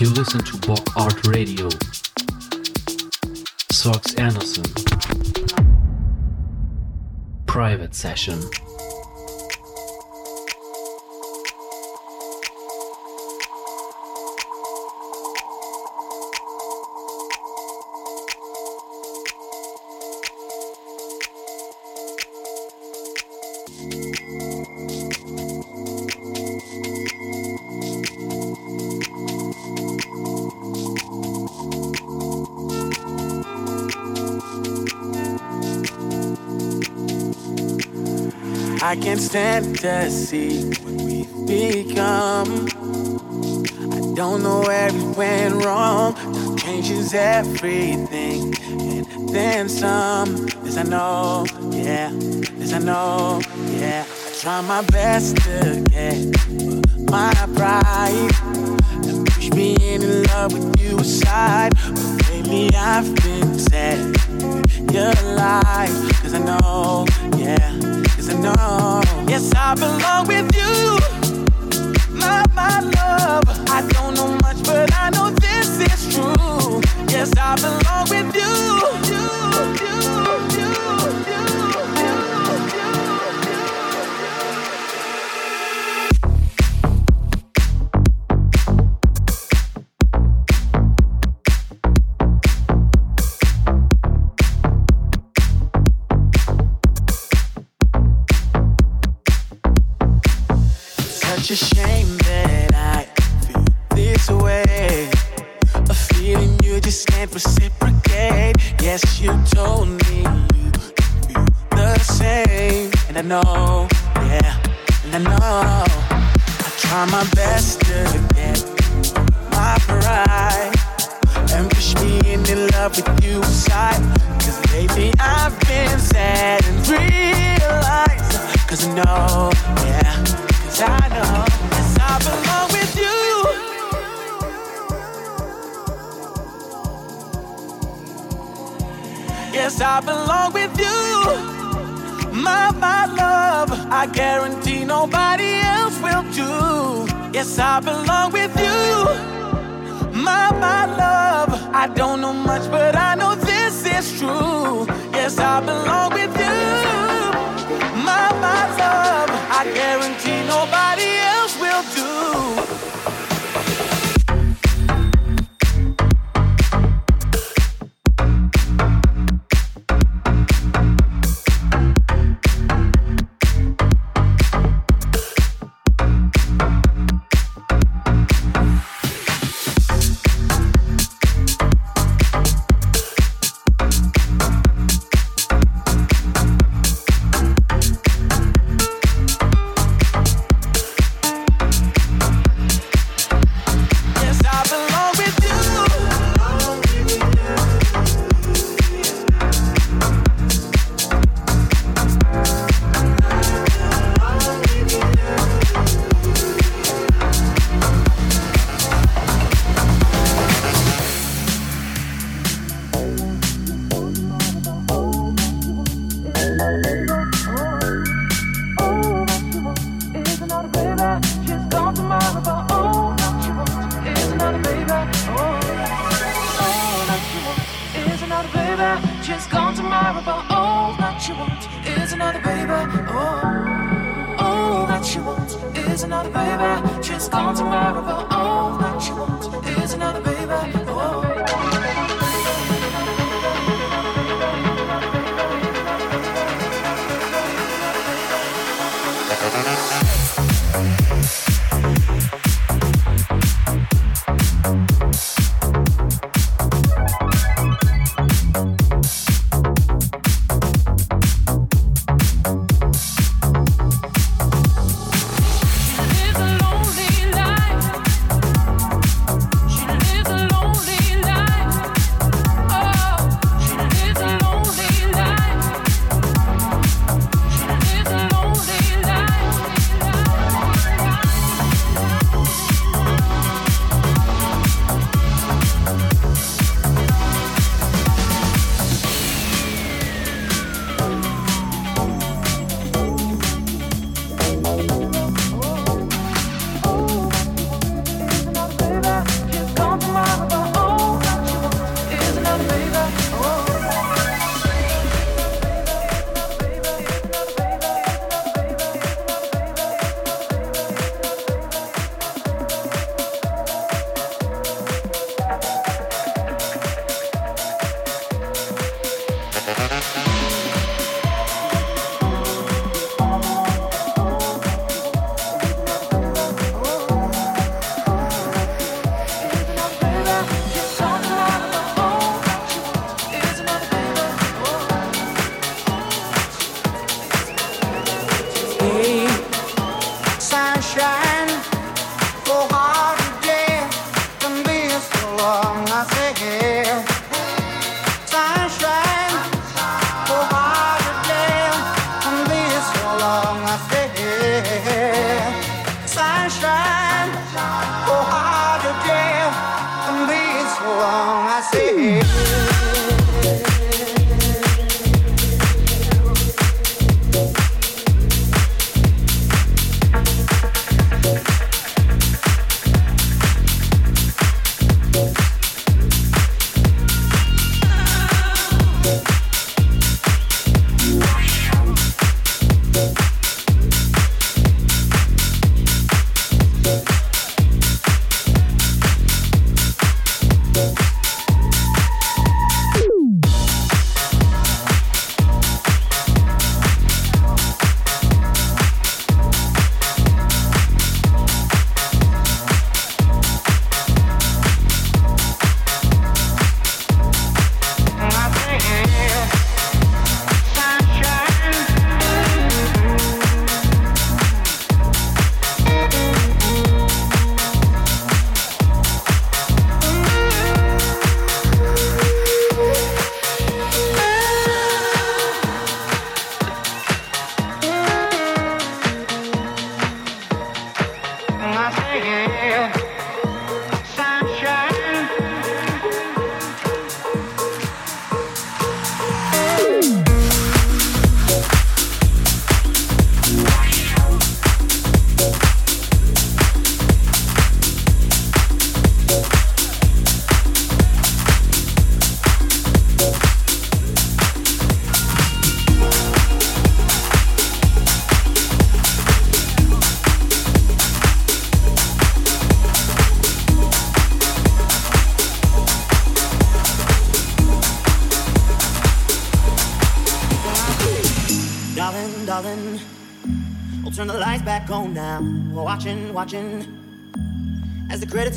You listen to BOCK.Art Radio. Sox Anderson. Private session. Can't stand to see what we've become. I don't know where it went wrong. Time changes everything, and then some. This I know, yeah. This I know, yeah. I try my best to get my pride and push me in love with you aside. But lately I've been sad. Your life, cause I know, yeah know. Yes, I belong with you, my, my love. I don't know much, but I know this is true. Yes, I belong with you. you, you. love with you inside. Cause lately I've been sad and realized. Cause I know, yeah, cause I know, yes, I belong with you. Yes, I belong with you. My, my love, I guarantee nobody else will do. Yes, I belong with you my, my love. I don't know much, but I know this is true. Yes, I belong with you, my, my love. I guarantee nobody else will do.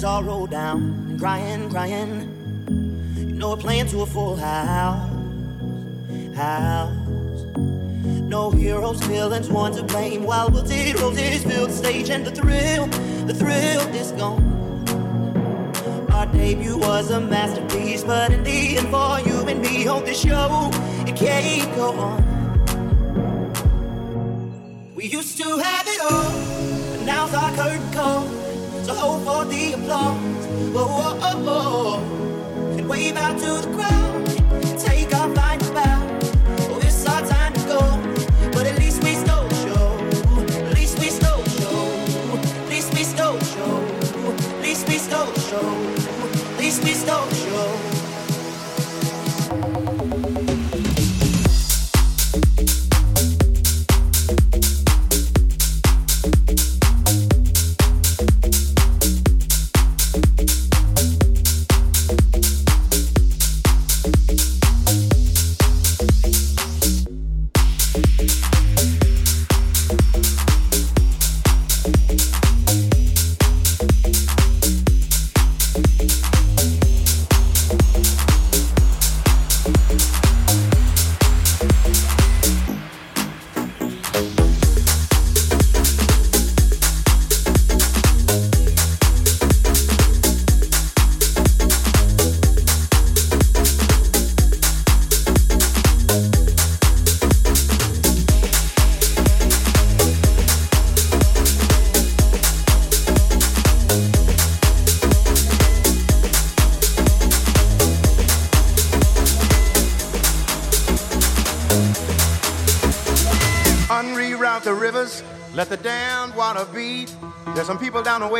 As all roll down and crying, crying. You know we're playing to a full house, house. No heroes, villains, one to blame. While we'll wilted roses fill the stage, and the thrill, the thrill is gone. Our debut was a masterpiece, but in the end, for you and me, hold this show, it can't go on. We used to have it all but now's our curtain call. So hold for the applause. Whoa, whoa, whoa, whoa. And wave out to the crowd. Take our final bow. Oh, it's our time to go. But at least we stole the show. At least we stole the show. At least we stole the show. At least we stole the show. At least we stole the show.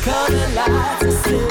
Color lights.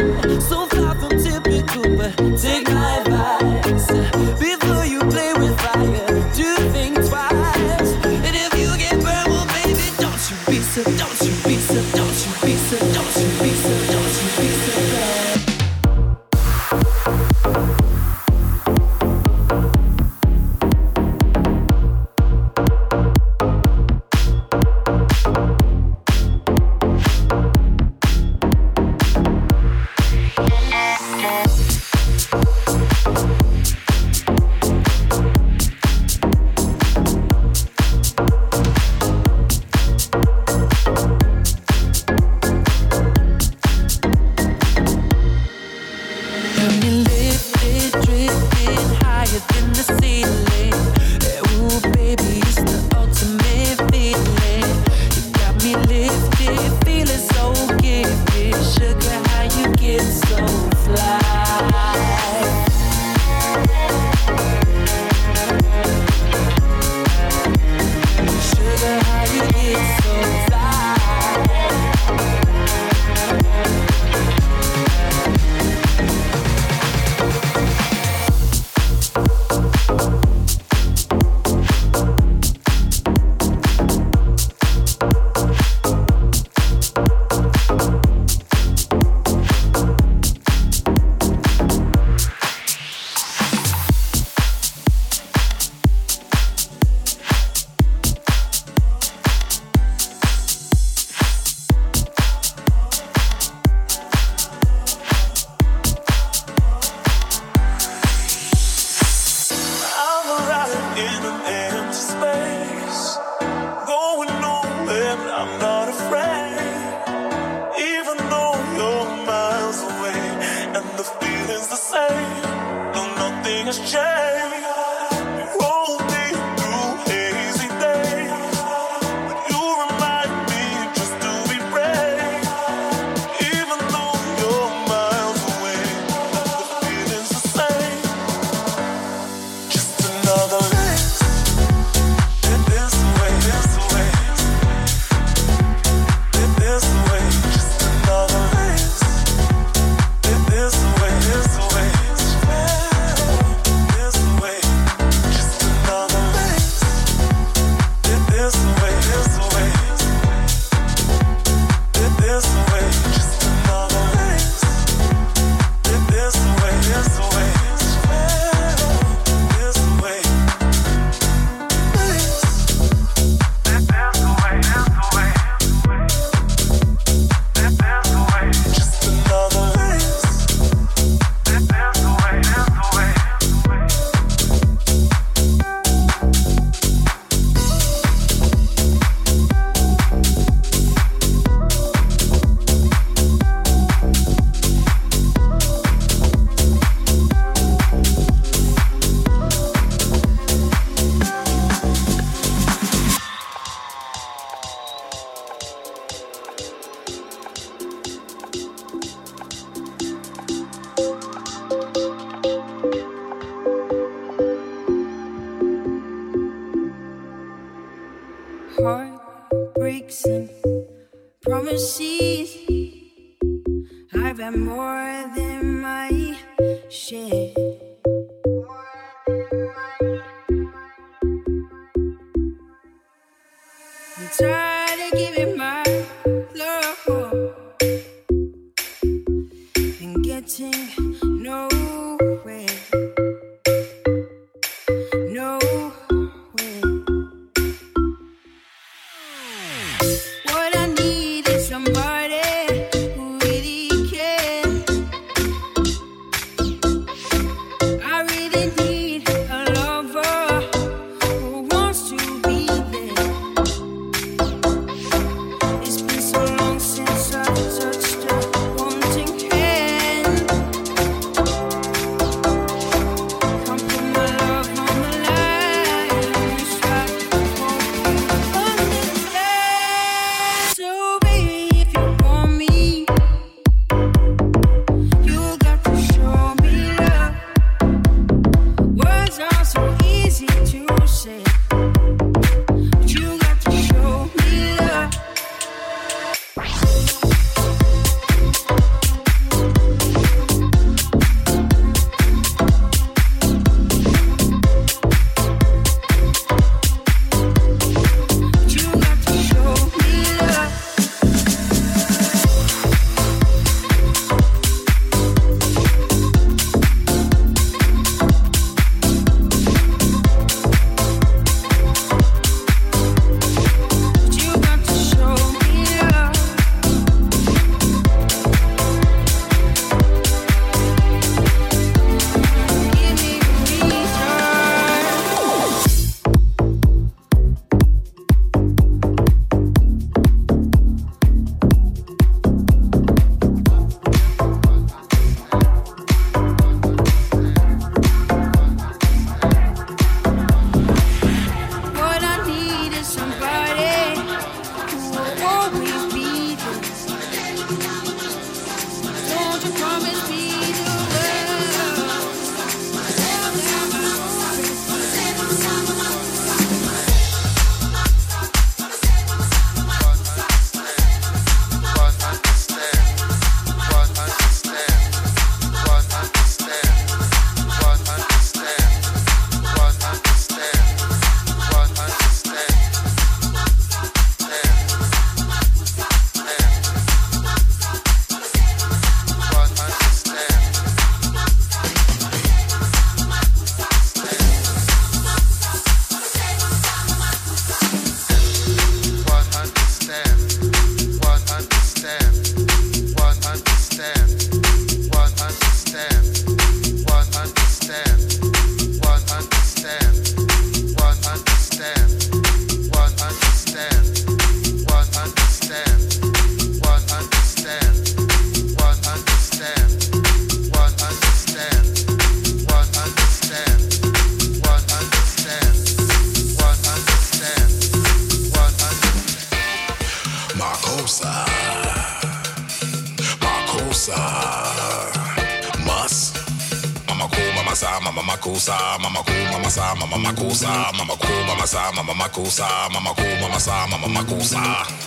Makusa, mama ku, mama sa, mama makusa.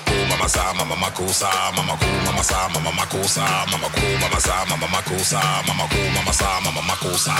Ku, mama sa, mama makusa, mama ku, mama sa, mama makusa, mama ku, mama sa, mama makusa, mama ku, mama sa, mama makusa.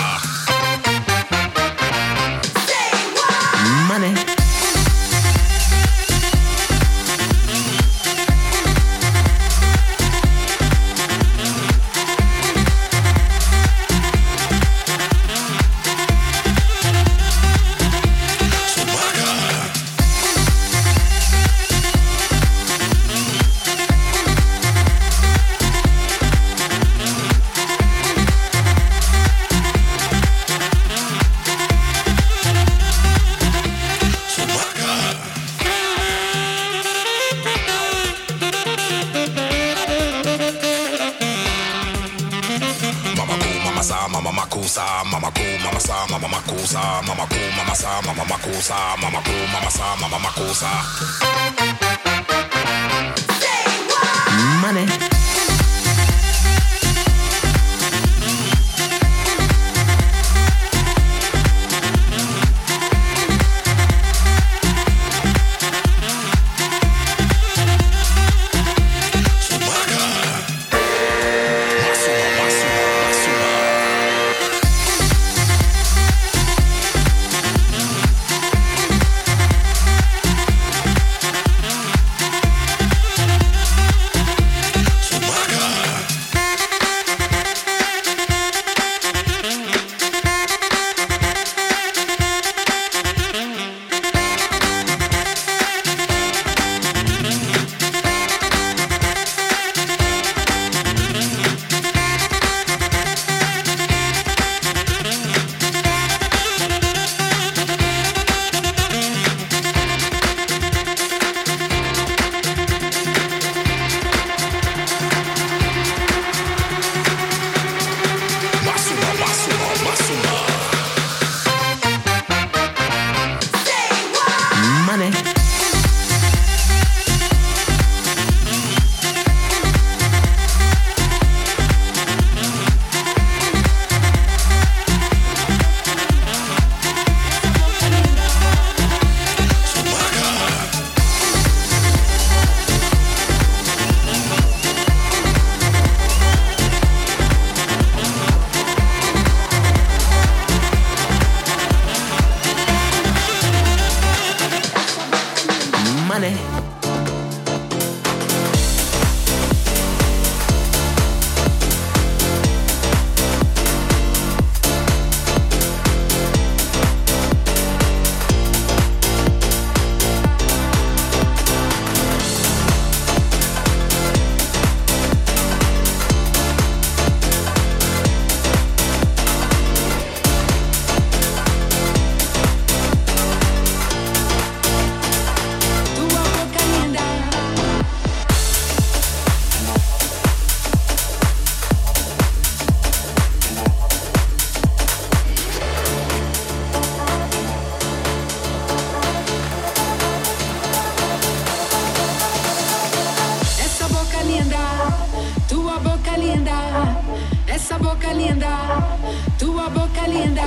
boca linda, tua boca linda,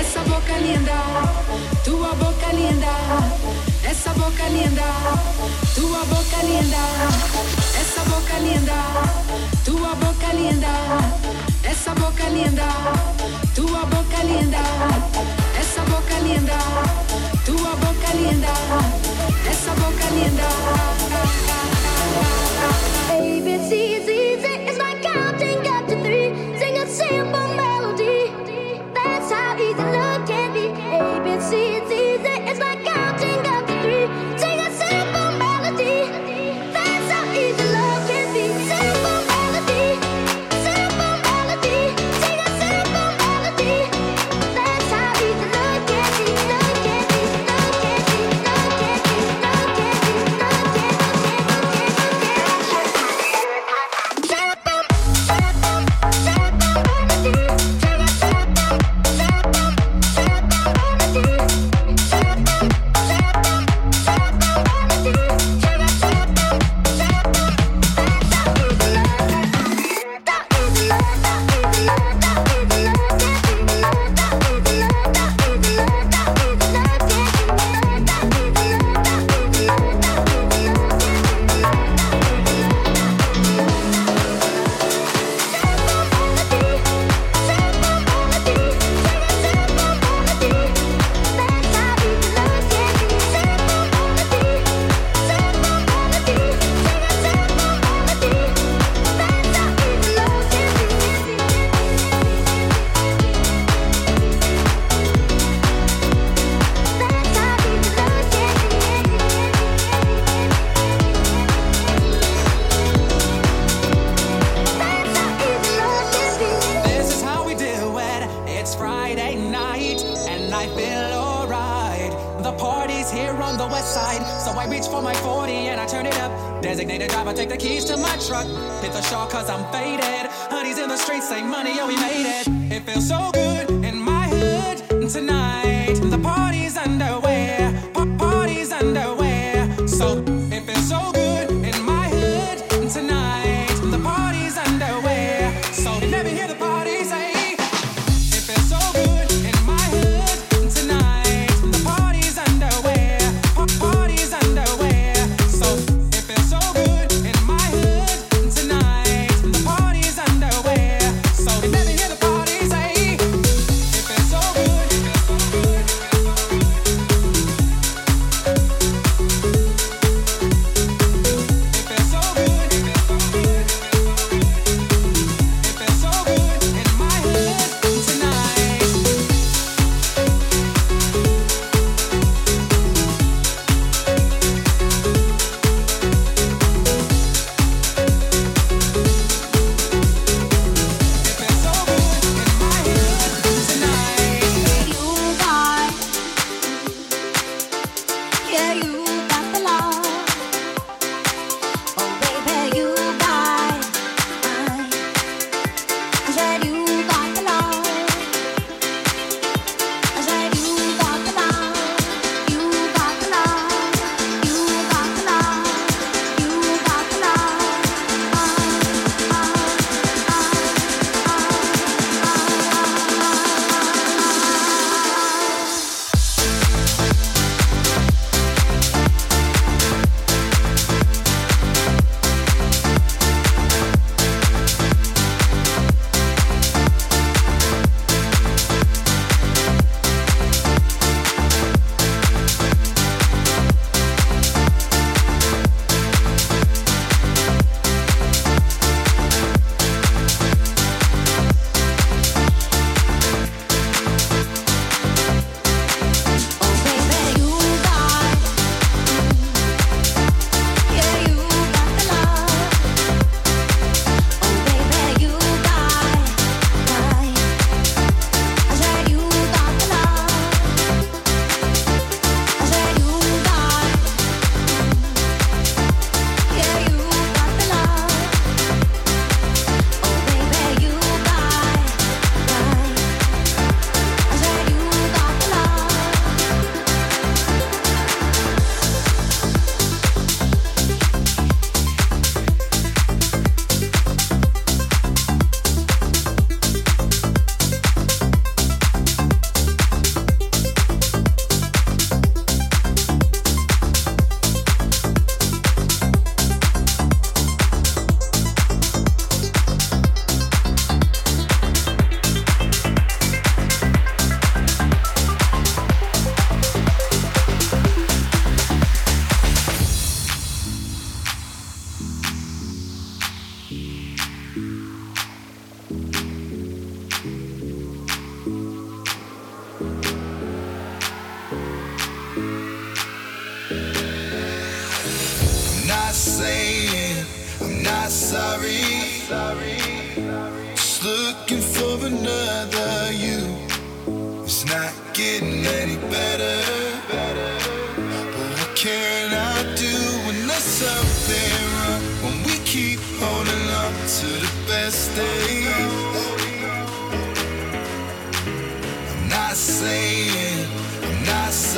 essa boca linda, tua boca linda, essa boca linda, tua boca linda, essa boca linda, tua boca linda, essa boca linda, tua boca linda, essa boca linda, tua boca linda, essa boca linda. Baby, it's easy. Dành. Designated driver, take the keys to my truck. Hit the shore cause I'm faded. Honey's in the streets, say money, oh, yo, we made it. It feels so good in my hood tonight.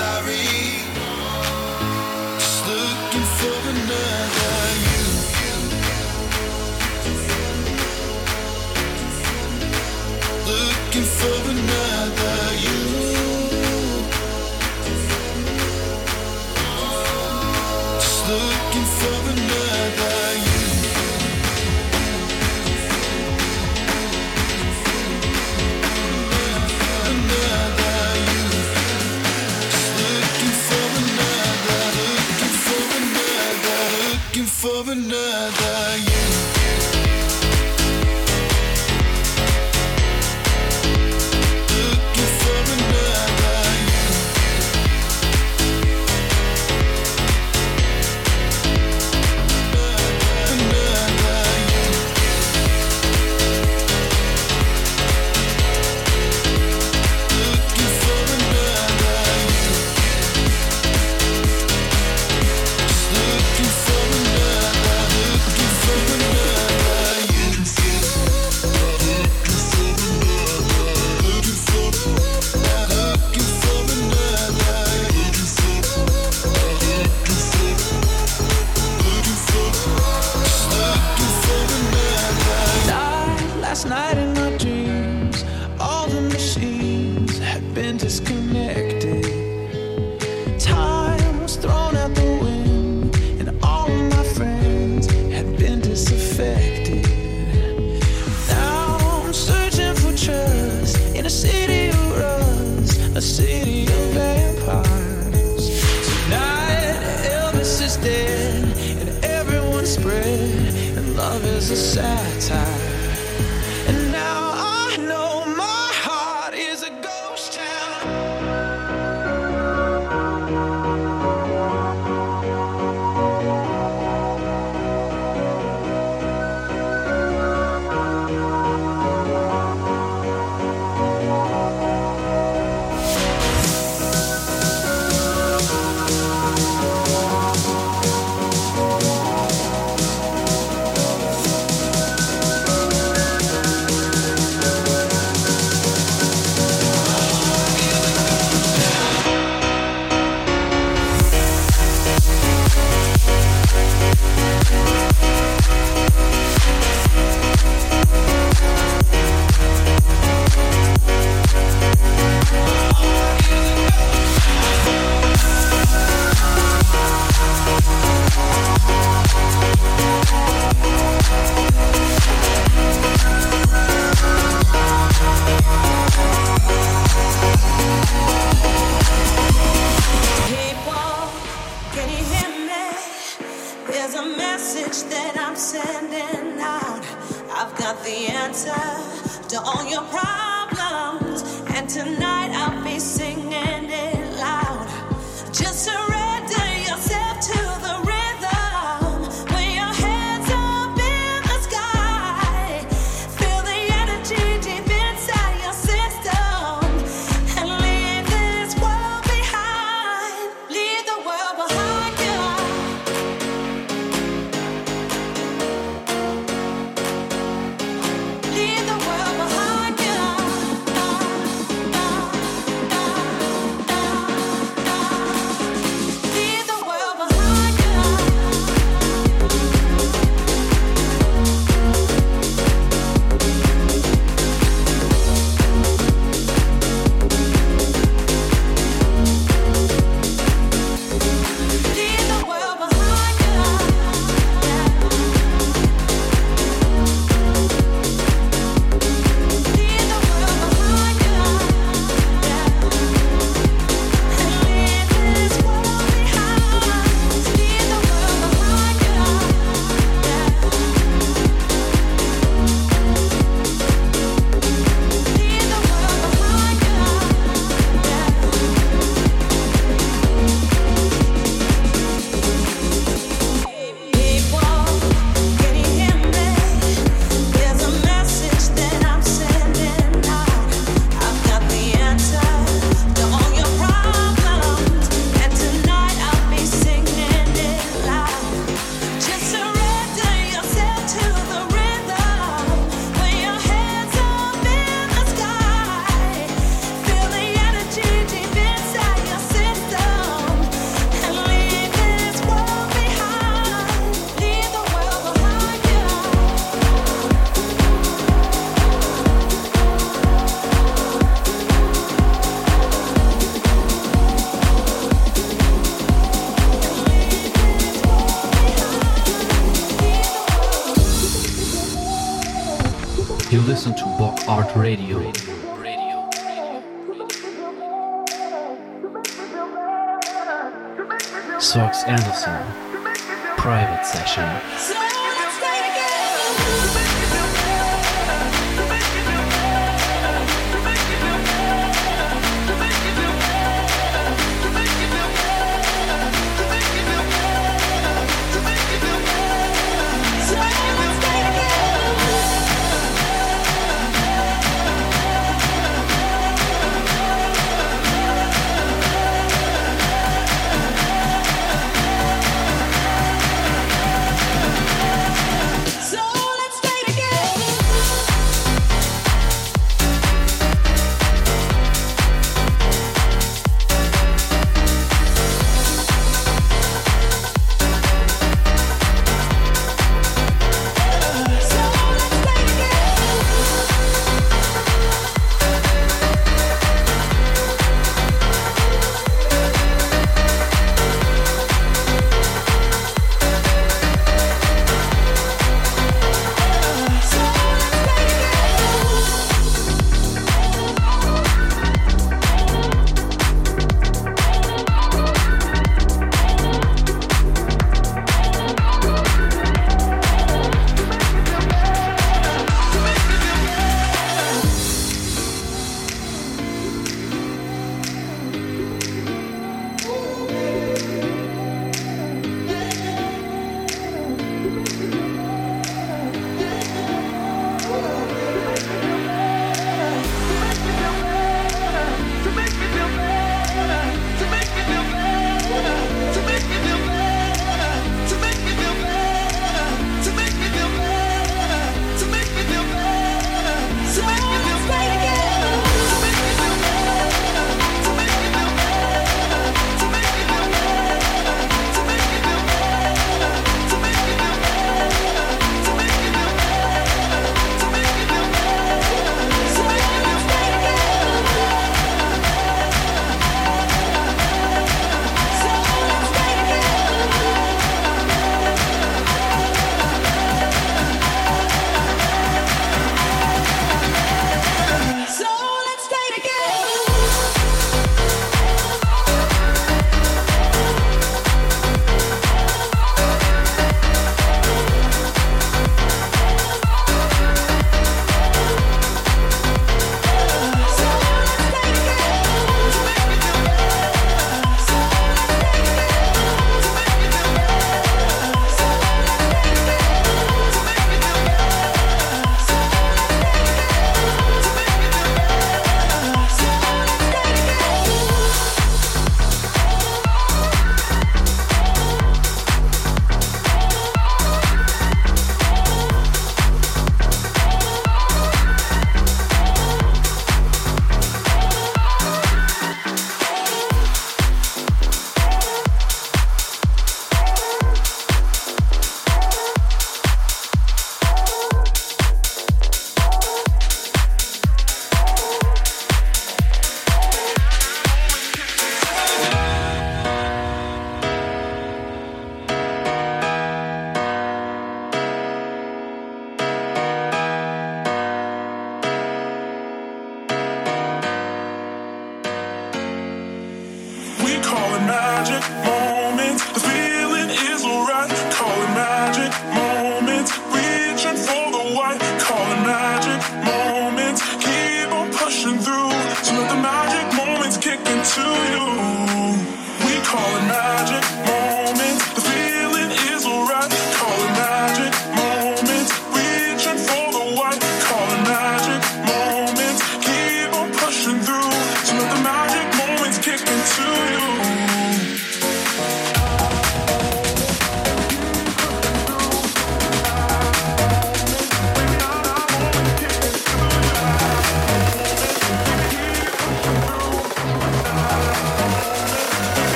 sorry. Leave the Radio.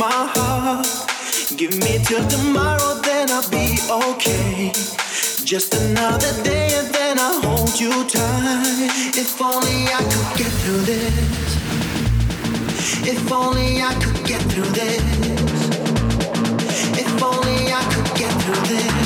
my heart. Give me till tomorrow, then I'll be okay. Just another day, and then I'll hold you tight. If only I could get through this. If only I could get through this. If only I could get through this.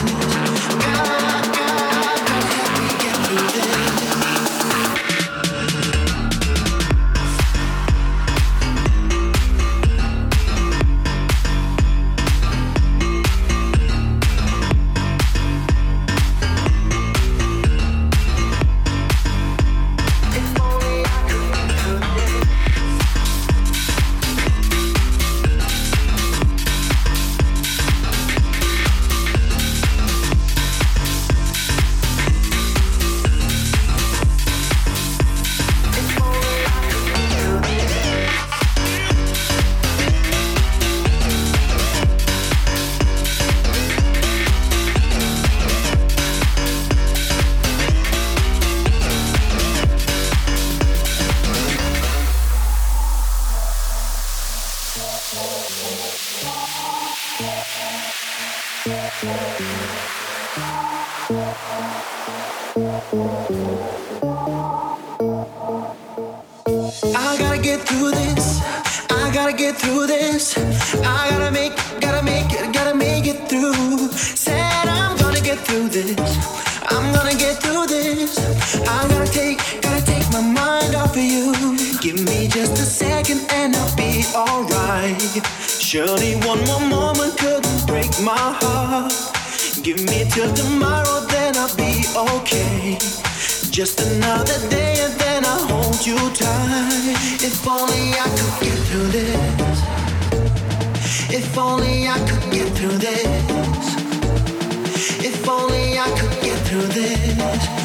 through this.